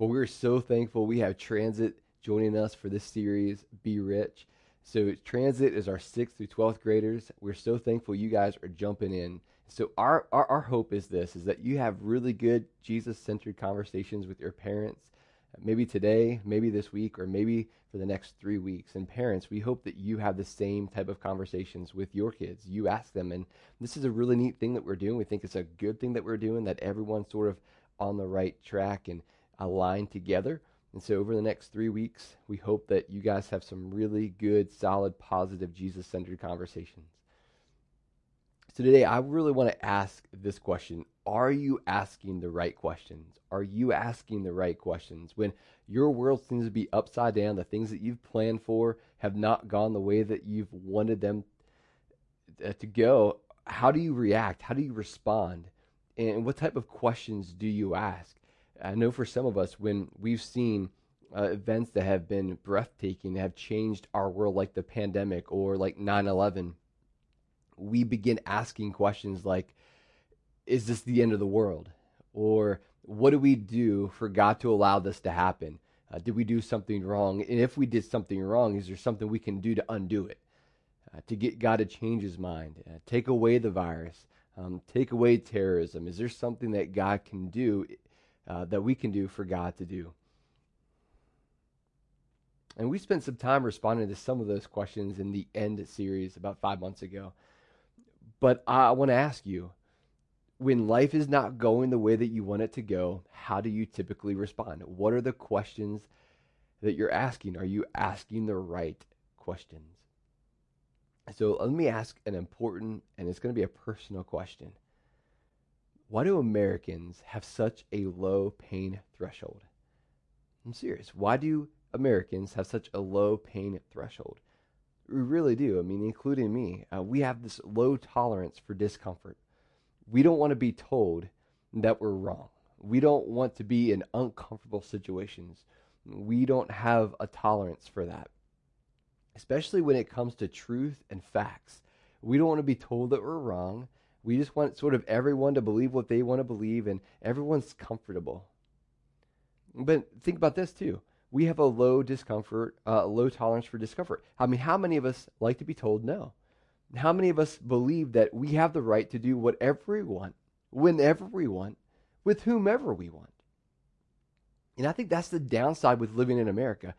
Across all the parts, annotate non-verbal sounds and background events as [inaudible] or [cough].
Well, we're so thankful we have Transit joining us for this series, Be Rich. So, Transit is our 6th through 12th graders. We're so thankful you guys are jumping in. So, our, our, our hope is this is that you have really good Jesus centered conversations with your parents, maybe today, maybe this week, or maybe for the next three weeks. And parents, we hope that you have the same type of conversations with your kids. You ask them, and this is a really neat thing that we're doing. We think it's a good thing that we're doing, that everyone's sort of on the right track. And aligned together. And so, over the next three weeks, we hope that you guys have some really good, solid, positive, Jesus centered conversations. So, today, I really want to ask this question Are you asking the right questions? Are you asking the right questions? When your world seems to be upside down, the things that you've planned for have not gone the way that you've wanted them uh, to go, how do you react? How do you respond? And what type of questions do you ask? I know for some of us, when we've seen uh, events that have been breathtaking, have changed our world, like the pandemic or like 9 11, we begin asking questions like, Is this the end of the world? Or what do we do for God to allow this to happen? Uh, did we do something wrong? And if we did something wrong, is there something we can do to undo it? Uh, to get God to change his mind, uh, take away the virus, um, take away terrorism. Is there something that God can do uh, that we can do for God to do. And we spent some time responding to some of those questions in the end series about five months ago. But I want to ask you when life is not going the way that you want it to go, how do you typically respond? What are the questions that you're asking? Are you asking the right questions? So let me ask an important, and it's going to be a personal question why do Americans have such a low pain threshold? I'm serious. Why do Americans have such a low pain threshold? We really do. I mean, including me. Uh, we have this low tolerance for discomfort. We don't want to be told that we're wrong. We don't want to be in uncomfortable situations. We don't have a tolerance for that, especially when it comes to truth and facts. We don't want to be told that we're wrong. We just want sort of everyone to believe what they want to believe, and everyone's comfortable. But think about this too. We have a low discomfort, uh, low tolerance for discomfort. I mean, how many of us like to be told no? How many of us believe that we have the right to do whatever we want, whenever we want, with whomever we want? And I think that's the downside with living in America.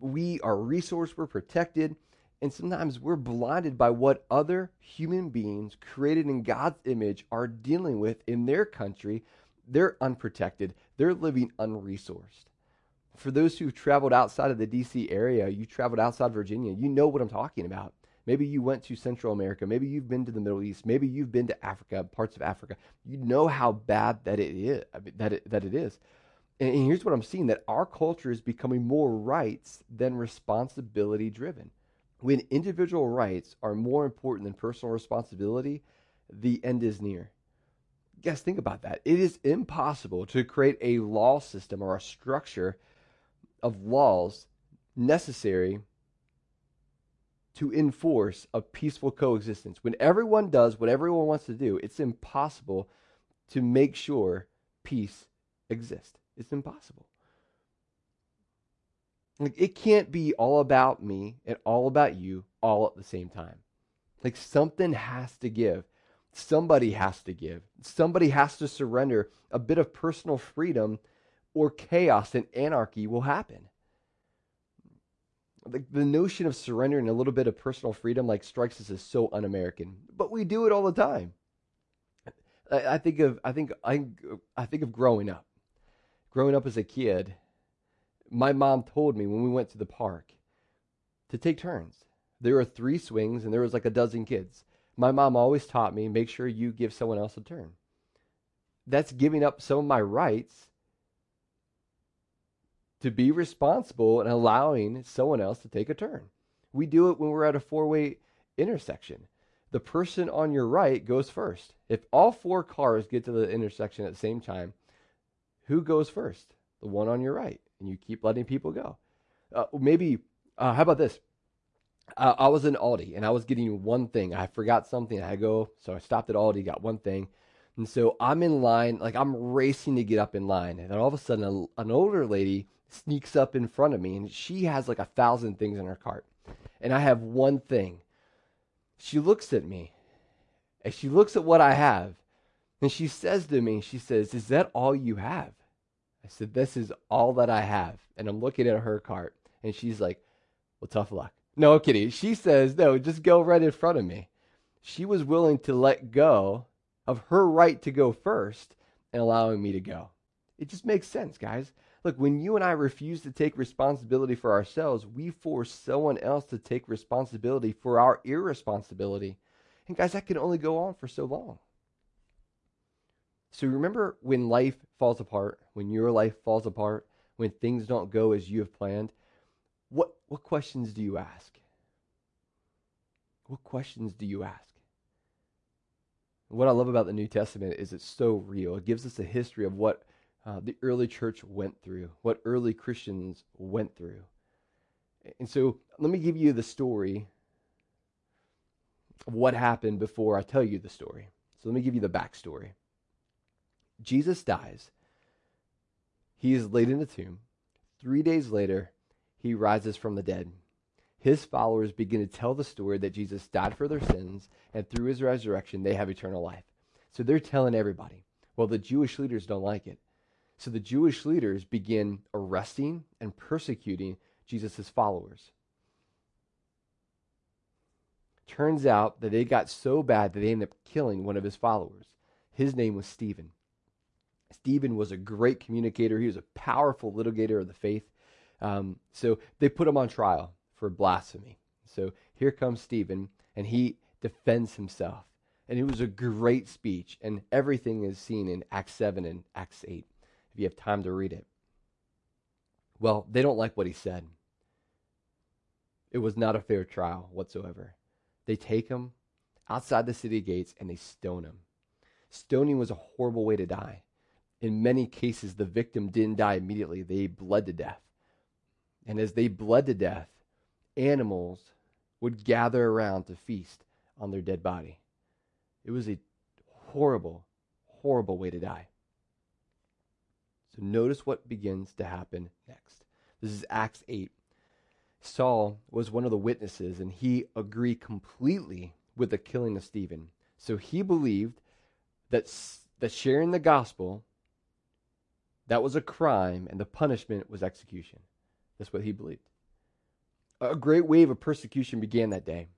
We are resourced, we're protected, and sometimes we're blinded by what other human beings created in God's image are dealing with in their country. They're unprotected, they're living unresourced. For those who've traveled outside of the DC area, you traveled outside Virginia, you know what I'm talking about. Maybe you went to Central America. Maybe you've been to the Middle East. Maybe you've been to Africa, parts of Africa. You know how bad that it is. That it, that it is. And here's what I'm seeing: that our culture is becoming more rights than responsibility driven when individual rights are more important than personal responsibility, the end is near. Guys, think about that. It is impossible to create a law system or a structure of laws necessary to enforce a peaceful coexistence. When everyone does what everyone wants to do, it's impossible to make sure peace exists. It's impossible. Like it can't be all about me and all about you all at the same time. Like something has to give. Somebody has to give. Somebody has to surrender a bit of personal freedom or chaos and anarchy will happen. The, the notion of surrendering a little bit of personal freedom like strikes us as so un-American, but we do it all the time. I, I think of I think I I think of growing up. Growing up as a kid, my mom told me when we went to the park to take turns. There were three swings and there was like a dozen kids. My mom always taught me make sure you give someone else a turn. That's giving up some of my rights to be responsible and allowing someone else to take a turn. We do it when we're at a four way intersection. The person on your right goes first. If all four cars get to the intersection at the same time, who goes first? The one on your right and you keep letting people go. Uh, maybe, uh, how about this? Uh, I was in Aldi and I was getting one thing. I forgot something. I go, so I stopped at Aldi, got one thing. And so I'm in line, like I'm racing to get up in line. And then all of a sudden, a, an older lady sneaks up in front of me and she has like a thousand things in her cart. And I have one thing. She looks at me and she looks at what I have and she says to me, She says, Is that all you have? I said, This is all that I have. And I'm looking at her cart and she's like, Well, tough luck. No, kidding. She says, No, just go right in front of me. She was willing to let go of her right to go first and allowing me to go. It just makes sense, guys. Look, when you and I refuse to take responsibility for ourselves, we force someone else to take responsibility for our irresponsibility. And guys, that can only go on for so long. So remember when life falls apart, when your life falls apart, when things don't go as you have planned, what, what questions do you ask? What questions do you ask? What I love about the New Testament is it's so real. It gives us a history of what uh, the early church went through, what early Christians went through. And so let me give you the story of what happened before I tell you the story. So let me give you the backstory. Jesus dies. He is laid in a tomb. Three days later, he rises from the dead his followers begin to tell the story that Jesus died for their sins, and through his resurrection, they have eternal life. So they're telling everybody. Well, the Jewish leaders don't like it. So the Jewish leaders begin arresting and persecuting Jesus' followers. Turns out that they got so bad that they ended up killing one of his followers. His name was Stephen. Stephen was a great communicator. He was a powerful litigator of the faith. Um, so they put him on trial for blasphemy. So here comes Stephen, and he defends himself. And it was a great speech, and everything is seen in Acts 7 and Acts 8, if you have time to read it. Well, they don't like what he said. It was not a fair trial whatsoever. They take him outside the city gates and they stone him. Stoning was a horrible way to die. In many cases, the victim didn't die immediately, they bled to death. And as they bled to death, animals would gather around to feast on their dead body. It was a horrible, horrible way to die. So notice what begins to happen next. This is Acts 8. Saul was one of the witnesses, and he agreed completely with the killing of Stephen. So he believed that, that sharing the gospel, that was a crime, and the punishment was execution. That's what he believed. A great wave of persecution began that day,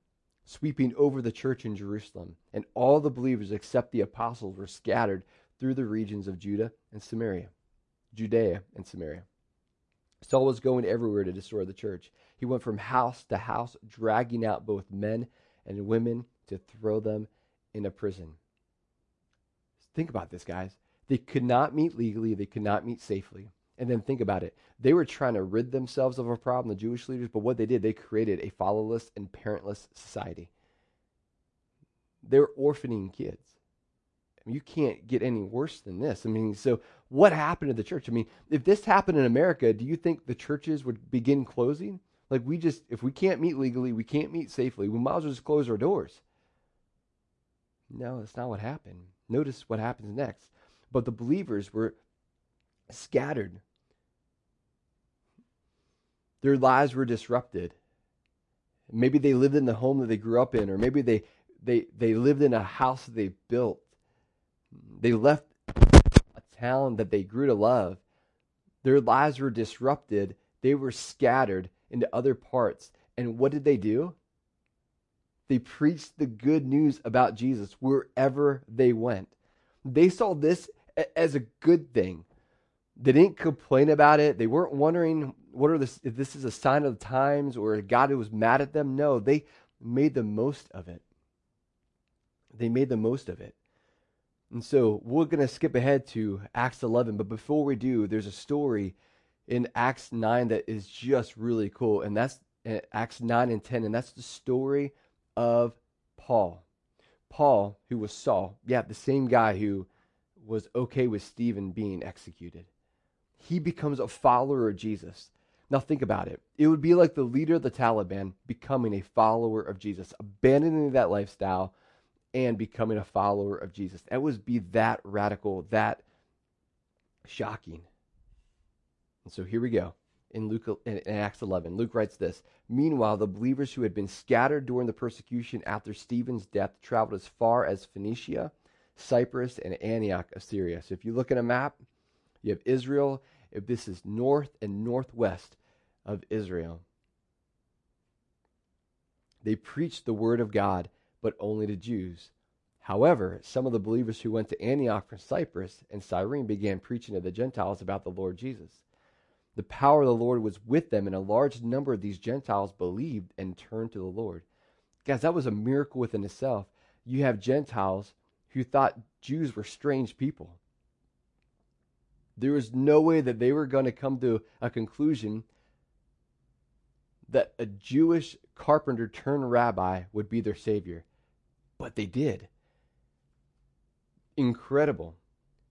sweeping over the church in Jerusalem, and all the believers except the apostles were scattered through the regions of Judah and Samaria, Judea and Samaria. Saul was going everywhere to destroy the church. He went from house to house, dragging out both men and women to throw them in a prison. Think about this, guys. They could not meet legally, they could not meet safely. And then think about it. They were trying to rid themselves of a problem, the Jewish leaders, but what they did, they created a fatherless and parentless society. They were orphaning kids. I mean, you can't get any worse than this. I mean, so what happened to the church? I mean, if this happened in America, do you think the churches would begin closing? Like, we just, if we can't meet legally, we can't meet safely, we might as well just close our doors. No, that's not what happened. Notice what happens next. But the believers were scattered their lives were disrupted. Maybe they lived in the home that they grew up in, or maybe they, they, they lived in a house that they built. They left a town that they grew to love. Their lives were disrupted. They were scattered into other parts. And what did they do? They preached the good news about Jesus wherever they went. They saw this as a good thing. They didn't complain about it. They weren't wondering what are this if this is a sign of the times or God who was mad at them. No, they made the most of it. They made the most of it. And so we're going to skip ahead to Acts 11, but before we do, there's a story in Acts 9 that is just really cool, and that's uh, Acts 9 and 10, and that's the story of Paul. Paul, who was Saul, yeah, the same guy who was okay with Stephen being executed. He becomes a follower of Jesus. Now, think about it. It would be like the leader of the Taliban becoming a follower of Jesus, abandoning that lifestyle and becoming a follower of Jesus. That would be that radical, that shocking. And so here we go in Luke in Acts 11. Luke writes this: Meanwhile, the believers who had been scattered during the persecution after Stephen's death traveled as far as Phoenicia, Cyprus, and Antioch of Syria. So if you look at a map, you have Israel. If this is north and northwest of Israel, they preached the word of God, but only to Jews. However, some of the believers who went to Antioch from Cyprus and Cyrene began preaching to the Gentiles about the Lord Jesus. The power of the Lord was with them, and a large number of these Gentiles believed and turned to the Lord. Guys, that was a miracle within itself. You have Gentiles who thought Jews were strange people. There was no way that they were going to come to a conclusion that a Jewish carpenter turned rabbi would be their savior. But they did. Incredible.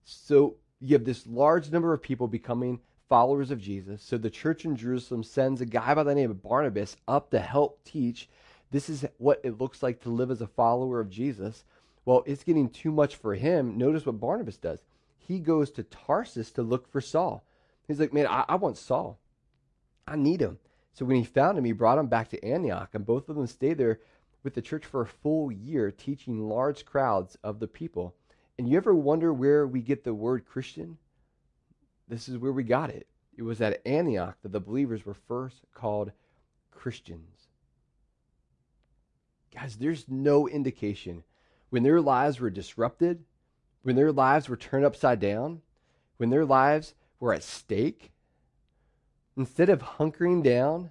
So you have this large number of people becoming followers of Jesus. So the church in Jerusalem sends a guy by the name of Barnabas up to help teach. This is what it looks like to live as a follower of Jesus. Well, it's getting too much for him. Notice what Barnabas does. He goes to Tarsus to look for Saul. He's like, man, I, I want Saul. I need him. So when he found him, he brought him back to Antioch, and both of them stayed there with the church for a full year, teaching large crowds of the people. And you ever wonder where we get the word Christian? This is where we got it. It was at Antioch that the believers were first called Christians. Guys, there's no indication when their lives were disrupted, when their lives were turned upside down, when their lives were at stake, instead of hunkering down,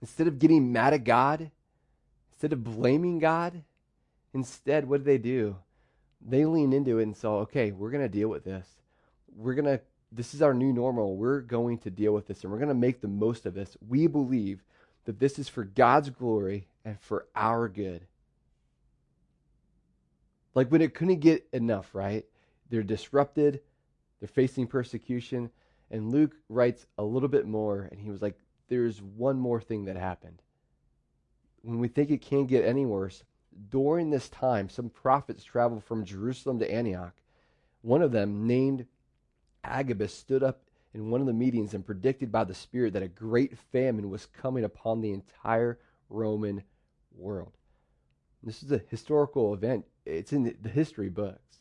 instead of getting mad at God, instead of blaming God, instead, what did they do? They lean into it and say, okay, we're going to deal with this. We're going to, this is our new normal. We're going to deal with this and we're going to make the most of this. We believe that this is for God's glory and for our good. Like when it couldn't get enough, right? They're disrupted, they're facing persecution. And Luke writes a little bit more, and he was like, There's one more thing that happened. When we think it can't get any worse, during this time, some prophets traveled from Jerusalem to Antioch. One of them, named Agabus, stood up in one of the meetings and predicted by the Spirit that a great famine was coming upon the entire Roman world. This is a historical event, it's in the history books.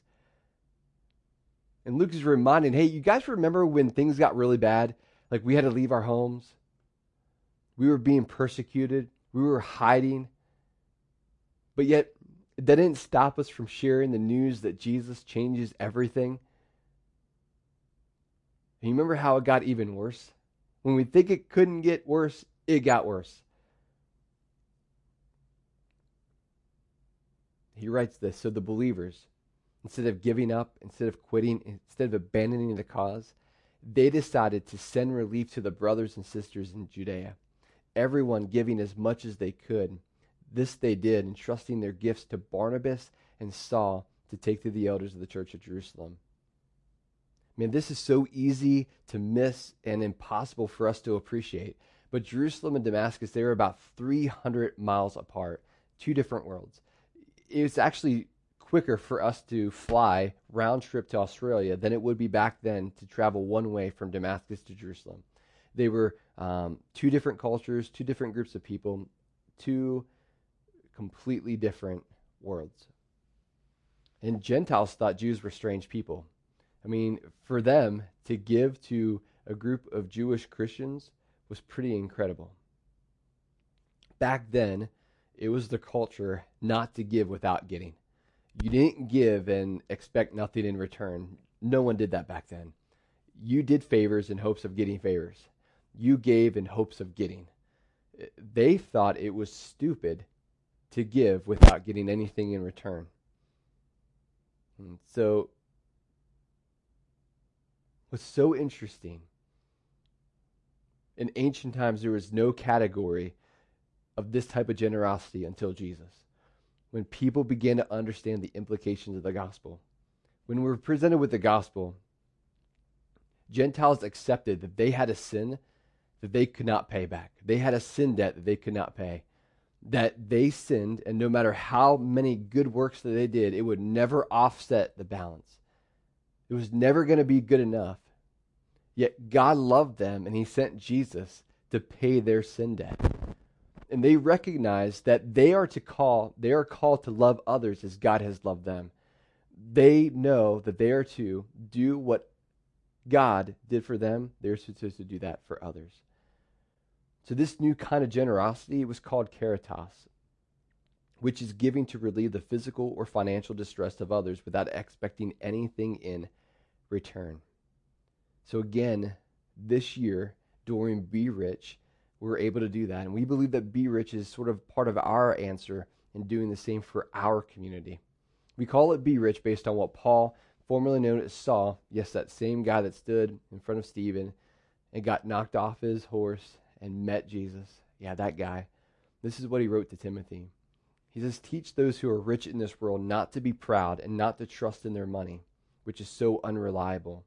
And Luke is reminding, hey, you guys remember when things got really bad? Like we had to leave our homes, we were being persecuted, we were hiding. But yet, that didn't stop us from sharing the news that Jesus changes everything. And you remember how it got even worse? When we think it couldn't get worse, it got worse. He writes this so the believers, instead of giving up, instead of quitting, instead of abandoning the cause, they decided to send relief to the brothers and sisters in Judea, everyone giving as much as they could. This they did, entrusting their gifts to Barnabas and Saul to take to the elders of the church of Jerusalem. Man, this is so easy to miss and impossible for us to appreciate. But Jerusalem and Damascus, they were about 300 miles apart, two different worlds. It's actually quicker for us to fly round trip to Australia than it would be back then to travel one way from Damascus to Jerusalem. They were um, two different cultures, two different groups of people, two completely different worlds. And Gentiles thought Jews were strange people. I mean, for them to give to a group of Jewish Christians was pretty incredible. Back then, it was the culture not to give without getting. You didn't give and expect nothing in return. No one did that back then. You did favors in hopes of getting favors. You gave in hopes of getting. They thought it was stupid to give without getting anything in return. And so, what's so interesting, in ancient times, there was no category of this type of generosity until Jesus. When people began to understand the implications of the gospel. When we were presented with the gospel, Gentiles accepted that they had a sin that they could not pay back. They had a sin debt that they could not pay. that they sinned, and no matter how many good works that they did, it would never offset the balance. It was never going to be good enough. Yet God loved them, and He sent Jesus to pay their sin debt. And they recognize that they are to call, they are called to love others as God has loved them. They know that they are to do what God did for them, they're supposed to do that for others. So, this new kind of generosity was called caritas, which is giving to relieve the physical or financial distress of others without expecting anything in return. So, again, this year during Be Rich, we are able to do that. And we believe that Be Rich is sort of part of our answer in doing the same for our community. We call it Be Rich based on what Paul, formerly known as Saul, yes, that same guy that stood in front of Stephen and got knocked off his horse and met Jesus. Yeah, that guy. This is what he wrote to Timothy. He says, Teach those who are rich in this world not to be proud and not to trust in their money, which is so unreliable.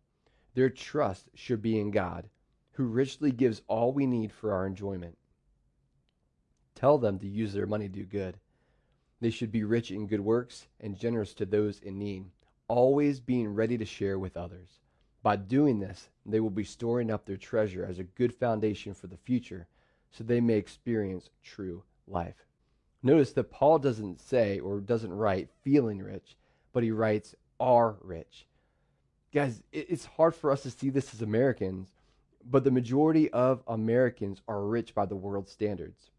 Their trust should be in God, who richly gives all we need for our enjoyment. Tell them to use their money to do good. They should be rich in good works and generous to those in need, always being ready to share with others. By doing this, they will be storing up their treasure as a good foundation for the future so they may experience true life. Notice that Paul doesn't say or doesn't write feeling rich, but he writes are rich. Guys, it's hard for us to see this as Americans, but the majority of Americans are rich by the world's standards.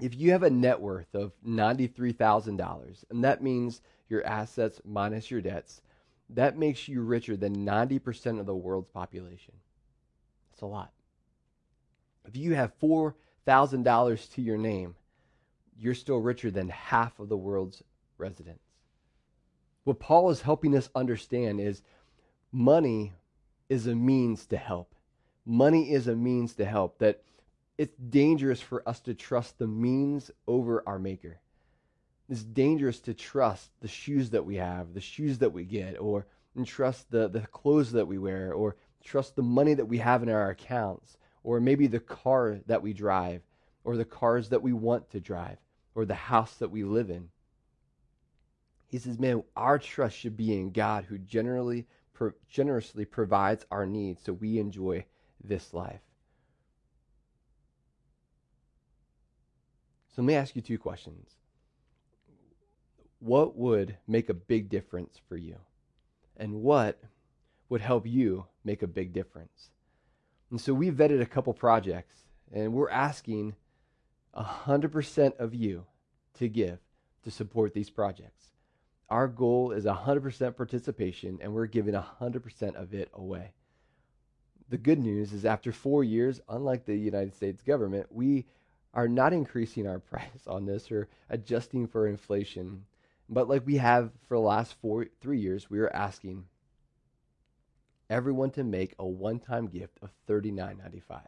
If you have a net worth of $93,000, and that means your assets minus your debts, that makes you richer than 90% of the world's population. That's a lot. If you have $4,000 to your name, you're still richer than half of the world's residents. What Paul is helping us understand is money is a means to help. Money is a means to help. That it's dangerous for us to trust the means over our Maker. It's dangerous to trust the shoes that we have, the shoes that we get, or trust the, the clothes that we wear, or trust the money that we have in our accounts, or maybe the car that we drive, or the cars that we want to drive, or the house that we live in. He says, man, our trust should be in God who generally, pro- generously provides our needs so we enjoy this life. So let me ask you two questions what would make a big difference for you? And what would help you make a big difference? And so we vetted a couple projects, and we're asking 100% of you to give to support these projects. Our goal is 100% participation, and we're giving 100% of it away. The good news is, after four years, unlike the United States government, we are not increasing our [laughs] price on this or adjusting for inflation. But like we have for the last four, three years, we are asking everyone to make a one-time gift of $39.95.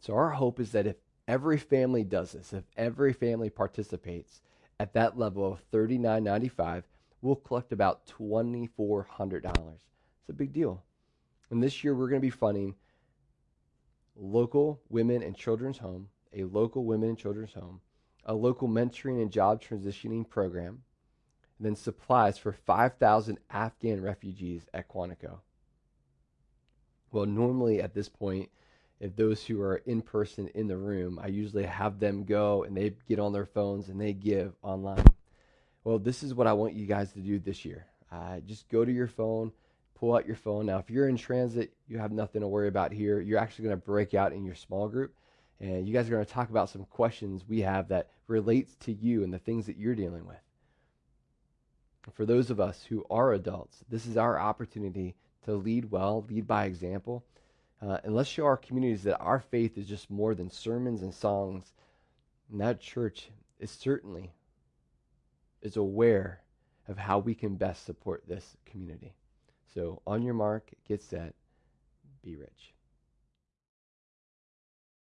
So our hope is that if every family does this, if every family participates at that level of $39.95, we'll collect about $2,400. It's a big deal. And this year we're going to be funding local women and children's home, a local women and children's home, a local mentoring and job transitioning program, and then supplies for 5,000 Afghan refugees at Quantico. Well, normally at this point, if those who are in person in the room, I usually have them go and they get on their phones and they give online. Well, this is what I want you guys to do this year. Uh, just go to your phone, pull out your phone. Now, if you're in transit, you have nothing to worry about here. You're actually going to break out in your small group, and you guys are going to talk about some questions we have that relates to you and the things that you're dealing with for those of us who are adults, this is our opportunity to lead well, lead by example. Uh, and let's show our communities that our faith is just more than sermons and songs. And that church is certainly is aware of how we can best support this community. So on your mark, get set, be rich.